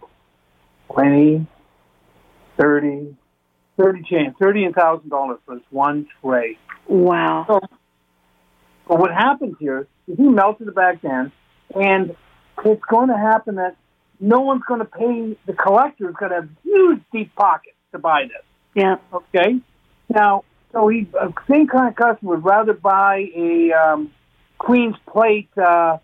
20, 30, 30 chain, thirty thousand dollars for this one tray. Wow. So, so what happens here is he melted it back then, and it's going to happen that no one's going to pay. The collector is going to have huge deep pockets to buy this. Yeah. Okay. Now, so he a same kind of customer would rather buy a um, Queen's Plate uh,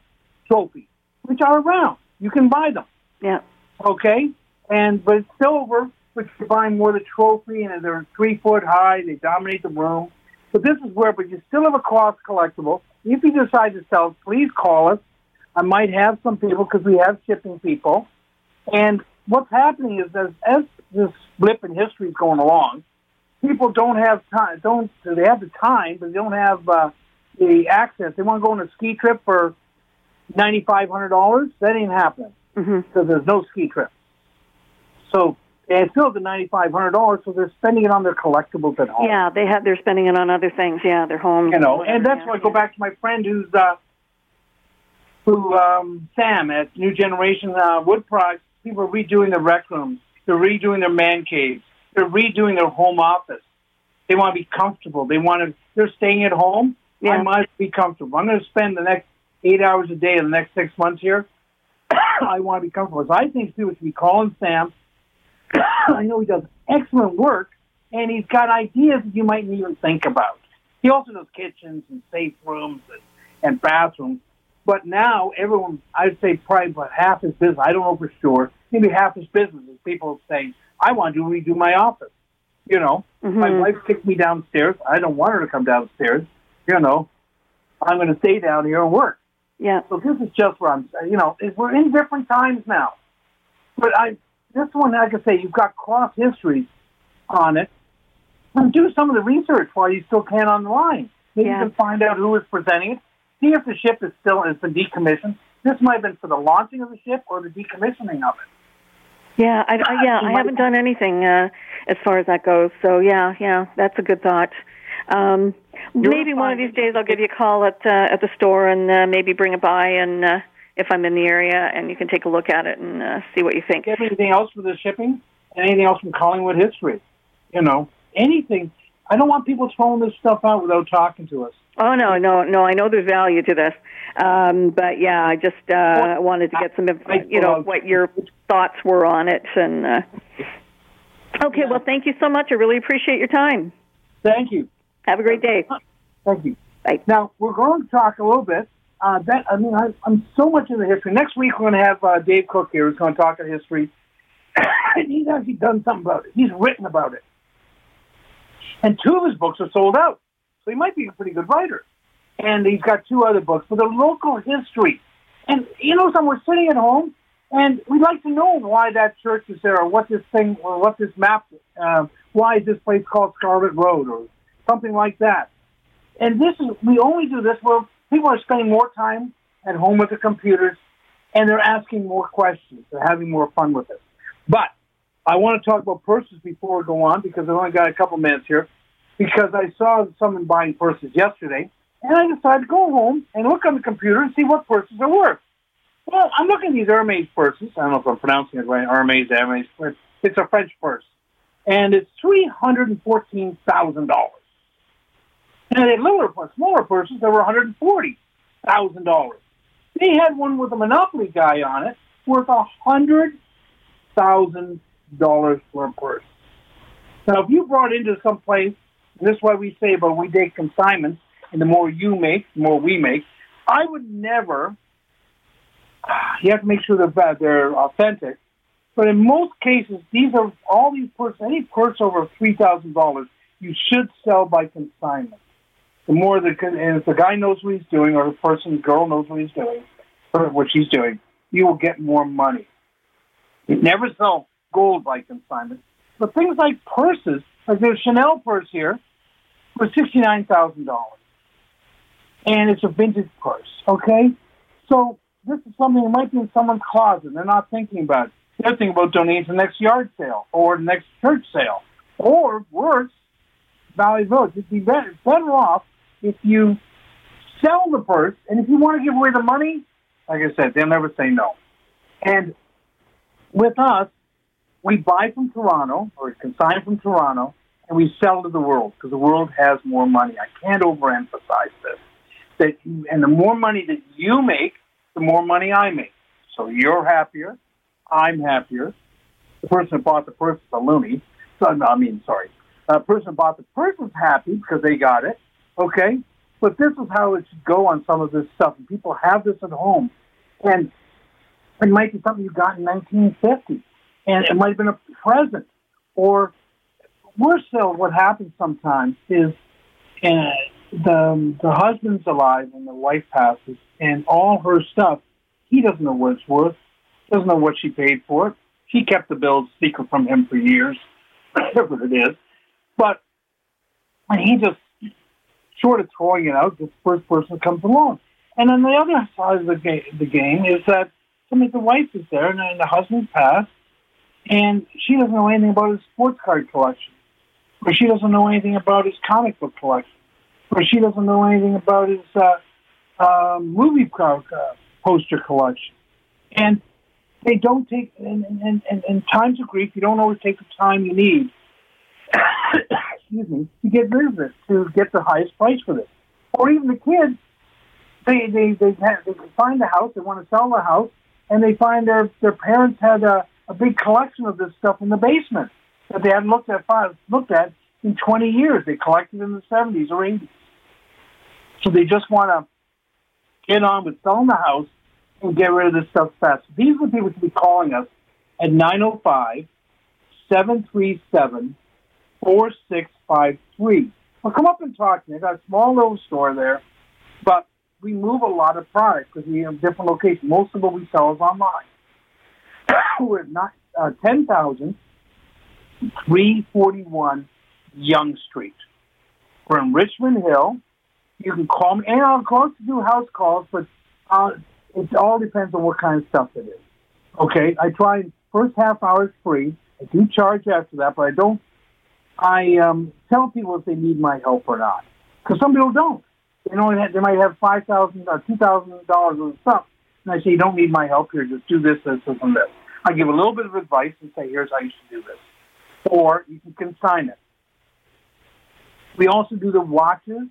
trophy, which are around. You can buy them. Yeah. Okay. And but it's silver, which you buy more the trophy, and they're three foot high. They dominate the room. But this is where, but you still have a cost collectible. If you decide to sell, please call us. I might have some people because we have shipping people. And what's happening is as, as this blip in history is going along, people don't have time. Don't they have the time, but they don't have uh, the access. They want to go on a ski trip for ninety five hundred dollars. That ain't happening because mm-hmm. there's no ski trip. So and still the ninety five hundred dollars, so they're spending it on their collectibles at home. Yeah, they have. They're spending it on other things. Yeah, their homes. You know, and that's why I go back to my friend who's uh, who um, Sam at New Generation uh, Wood Products. People are redoing their rec rooms. They're redoing their man caves. They're redoing their home office. They want to be comfortable. They want to. They're staying at home. Yeah. I must be comfortable. I'm going to spend the next eight hours a day in the next six months here. I want to be comfortable. So I think people should be calling Sam. I know he does excellent work, and he's got ideas that you mightn't even think about. He also does kitchens and safe rooms and, and bathrooms. But now everyone, I'd say probably about half his business, I don't know for sure, maybe half his business is people saying, I want to redo my office. You know, mm-hmm. my wife kicked me downstairs. I don't want her to come downstairs. You know, I'm going to stay down here and work. Yeah. So this is just where I'm, saying, you know, we're in different times now. But I, this one, like I say, you've got cross histories on it. And do some of the research while you still can online. Maybe Yeah. you can find out who is presenting it. See if the ship is still has been decommissioned. This might have been for the launching of the ship or the decommissioning of it. Yeah, I, I yeah, I haven't done anything uh, as far as that goes. So yeah, yeah, that's a good thought. Um, maybe one of these days I'll give you a call at uh, at the store and uh, maybe bring it by and uh, if I'm in the area and you can take a look at it and uh, see what you think. You anything else for the shipping? Anything else from Collingwood history? You know, anything. I don't want people throwing this stuff out without talking to us. Oh no, no, no! I know there's value to this, um, but yeah, I just uh, wanted to get some, you know, what your thoughts were on it. And uh, okay, well, thank you so much. I really appreciate your time. Thank you. Have a great day. Thank you. Bye. Now we're going to talk a little bit. Uh, that I mean, I, I'm so much into history. Next week we're going to have uh, Dave Cook here, who's going to talk about history, and he's actually done something about it. He's written about it, and two of his books are sold out. So he might be a pretty good writer. And he's got two other books for the local history. And you know, some we're sitting at home, and we'd like to know why that church is there, or what this thing, or what this map, uh, why is this place called Scarlett Road, or something like that. And this is, we only do this where people are spending more time at home with the computers, and they're asking more questions. They're having more fun with it. But I want to talk about purses before we go on, because I've only got a couple minutes here because I saw someone buying purses yesterday, and I decided to go home and look on the computer and see what purses are worth. Well, I'm looking at these Hermes purses. I don't know if I'm pronouncing it right. Hermes, Hermes. It's a French purse, and it's three hundred and fourteen thousand dollars. And they had littler, smaller purses that were one hundred and forty thousand dollars. They had one with a Monopoly guy on it worth a hundred thousand dollars for a purse. Now, if you brought into some place and this is why we say about we take consignments, and the more you make, the more we make. I would never. You have to make sure they're they're authentic, but in most cases, these are all these purses. Any purse over three thousand dollars, you should sell by consignment. The more the and if the guy knows what he's doing, or the person, girl knows what he's doing, or what she's doing, you will get more money. You never sell gold by consignment, but things like purses, like there's Chanel purse here, for sixty nine thousand dollars. and it's a vintage purse. Okay, so this is something that might be in someone's closet. They're not thinking about. It. They're thinking about donating to the next yard sale or the next church sale, or worse, Value Village. It'd be better, better off if you sell the purse, and if you want to give away the money, like I said, they'll never say no. And with us, we buy from Toronto or consign from Toronto, and we sell to the world because the world has more money. I can't overemphasize this. That and the more money that you make, the more money I make. So you're happier, I'm happier. The person that bought the purse is a loony. So I mean, sorry. The person that bought the purse is happy because they got it. Okay, but this is how it should go on some of this stuff. And people have this at home, and it might be something you got in 1950, and it might have been a present, or worse still, what happens sometimes is uh, the the husband's alive and the wife passes, and all her stuff, he doesn't know what it's worth, doesn't know what she paid for it. She kept the bills secret from him for years, whatever it is. But and he just short of throwing it out, the first person comes along. And on the other side of the, ga- the game is that I mean, the wife is there and, and the husband passed, and she doesn't know anything about his sports card collection, or she doesn't know anything about his comic book collection, or she doesn't know anything about his uh, uh, movie uh, poster collection. And they don't take, in, in, in, in times of grief, you don't always take the time you need excuse me, to get rid of this, to get the highest price for this. Or even the kids, they they they, have, they find the house, they want to sell the house, and they find their their parents had a, a big collection of this stuff in the basement that they hadn't looked at looked at in 20 years. They collected in the 70s or 80s. So they just want to get on with selling the house and get rid of this stuff fast. These are the people to be calling us at 905 737 4653. Well, come up and talk to me. I got a small little store there, but we move a lot of product because we have different locations. Most of what we sell is online. We're at not, uh, 10,341 Yonge Street. We're in Richmond Hill. You can call me, and I'll call to do house calls, but uh, it all depends on what kind of stuff it is. Okay, I try first half hour is free. I do charge after that, but I don't I um, tell people if they need my help or not. Because some people don't. They know they might have five thousand or two thousand dollars of stuff, and I say you don't need my help here. Just do this, this, this, and this. I give a little bit of advice and say, here's how you should do this, or you can consign it. We also do the watches,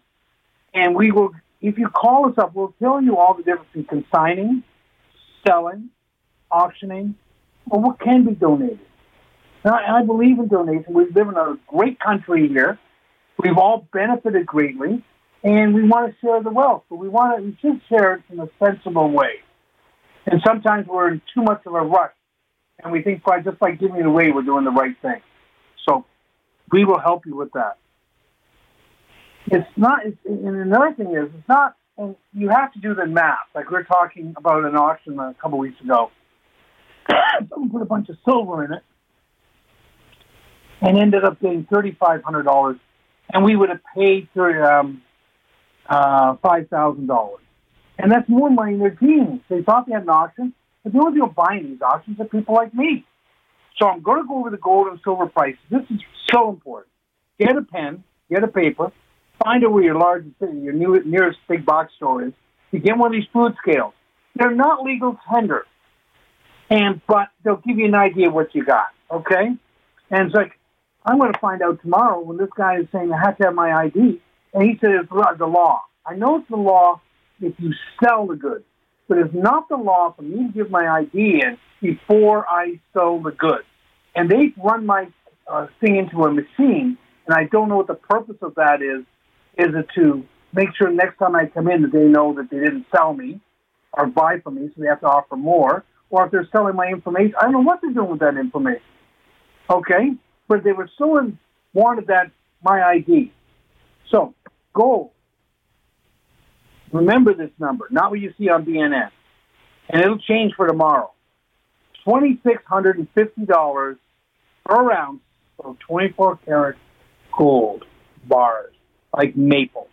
and we will. If you call us up, we'll tell you all the difference in consigning, selling, auctioning, or what can be donated. I, I believe in donation. We live in a great country here. We've all benefited greatly, and we want to share the wealth, but we want to we should share it in a sensible way. And sometimes we're in too much of a rush, and we think by just by giving it away, we're doing the right thing. So we will help you with that. It's not. It's, and another thing is, it's not. And you have to do the math. Like we are talking about an auction a couple weeks ago. Someone put a bunch of silver in it, and ended up getting $3,500. And we would have paid um, uh, $5,000. And that's more money than their jeans. They thought they had an auction, but the only people buying these auctions are people like me. So I'm going to go over the gold and silver prices. This is so important. Get a pen, get a paper, find out where your largest, your nearest big box store is. You get one of these food scales. They're not legal tender, and but they'll give you an idea what you got. Okay, and it's like I'm going to find out tomorrow when this guy is saying I have to have my ID, and he said it's the law. I know it's the law if you sell the goods, but it's not the law for me to give my ID in before I sell the goods. And they run my uh, thing into a machine, and I don't know what the purpose of that is. Is it to make sure next time I come in that they know that they didn't sell me or buy from me, so they have to offer more, or if they're selling my information, I don't know what they're doing with that information. Okay, but they were so wanted that my ID. So gold. Remember this number, not what you see on BNN, and it'll change for tomorrow. Twenty six hundred and fifty dollars per ounce of twenty four karat gold bars, like maple.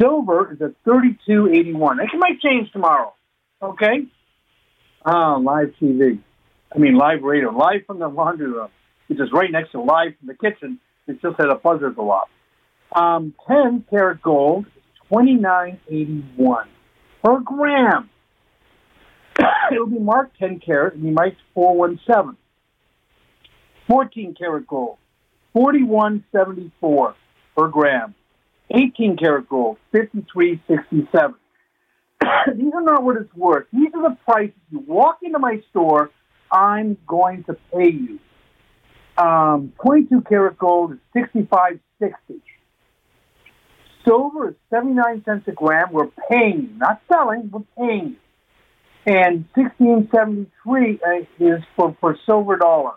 Silver is at thirty-two eighty-one. That might change tomorrow. Okay. Ah, live TV. I mean, live radio, live from the laundry room, which is right next to live from the kitchen. It just had a buzzer go off. Um, 10 karat gold is 29.81 per gram. It'll be marked 10 karat and be marked 417. 14 karat gold, 41.74 per gram. 18 karat gold, 53.67. These are not what it's worth. These are the prices. You walk into my store, I'm going to pay you. Um, 22 karat gold is 65.60. Silver is 79 cents a gram. We're paying not selling. We're paying. And 1673 uh, is for, for silver dollar.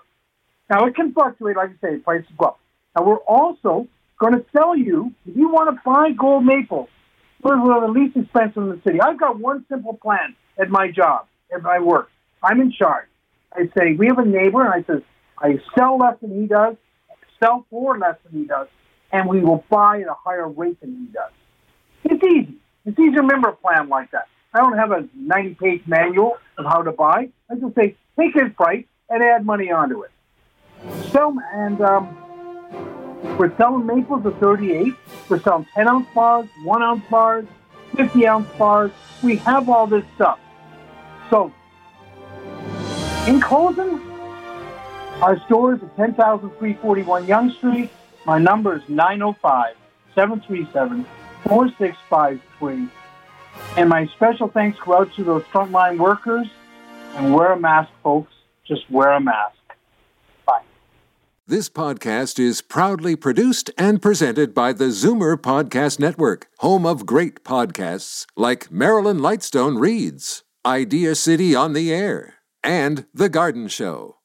Now it can fluctuate, like I say, prices go up. Now we're also going to sell you if you want to buy gold maple. We're one of the least expensive in the city. I've got one simple plan at my job, at my work. I'm in charge. I say we have a neighbor, and I says I sell less than he does, sell for less than he does, and we will buy at a higher rate than he does. It's easy. It's easy to remember a plan like that. I don't have a 90-page manual of how to buy. I just say take his price and add money onto it. So, and um, we're selling maples at 38. We're selling 10 ounce bars, 1 ounce bars, 50 ounce bars. We have all this stuff. So, in closing, our store is at 10,341 Yonge Street. My number is 905 737 4653. And my special thanks go out to those frontline workers. And wear a mask, folks. Just wear a mask. Bye. This podcast is proudly produced and presented by the Zoomer Podcast Network, home of great podcasts like Marilyn Lightstone Reads, Idea City on the Air, and The Garden Show.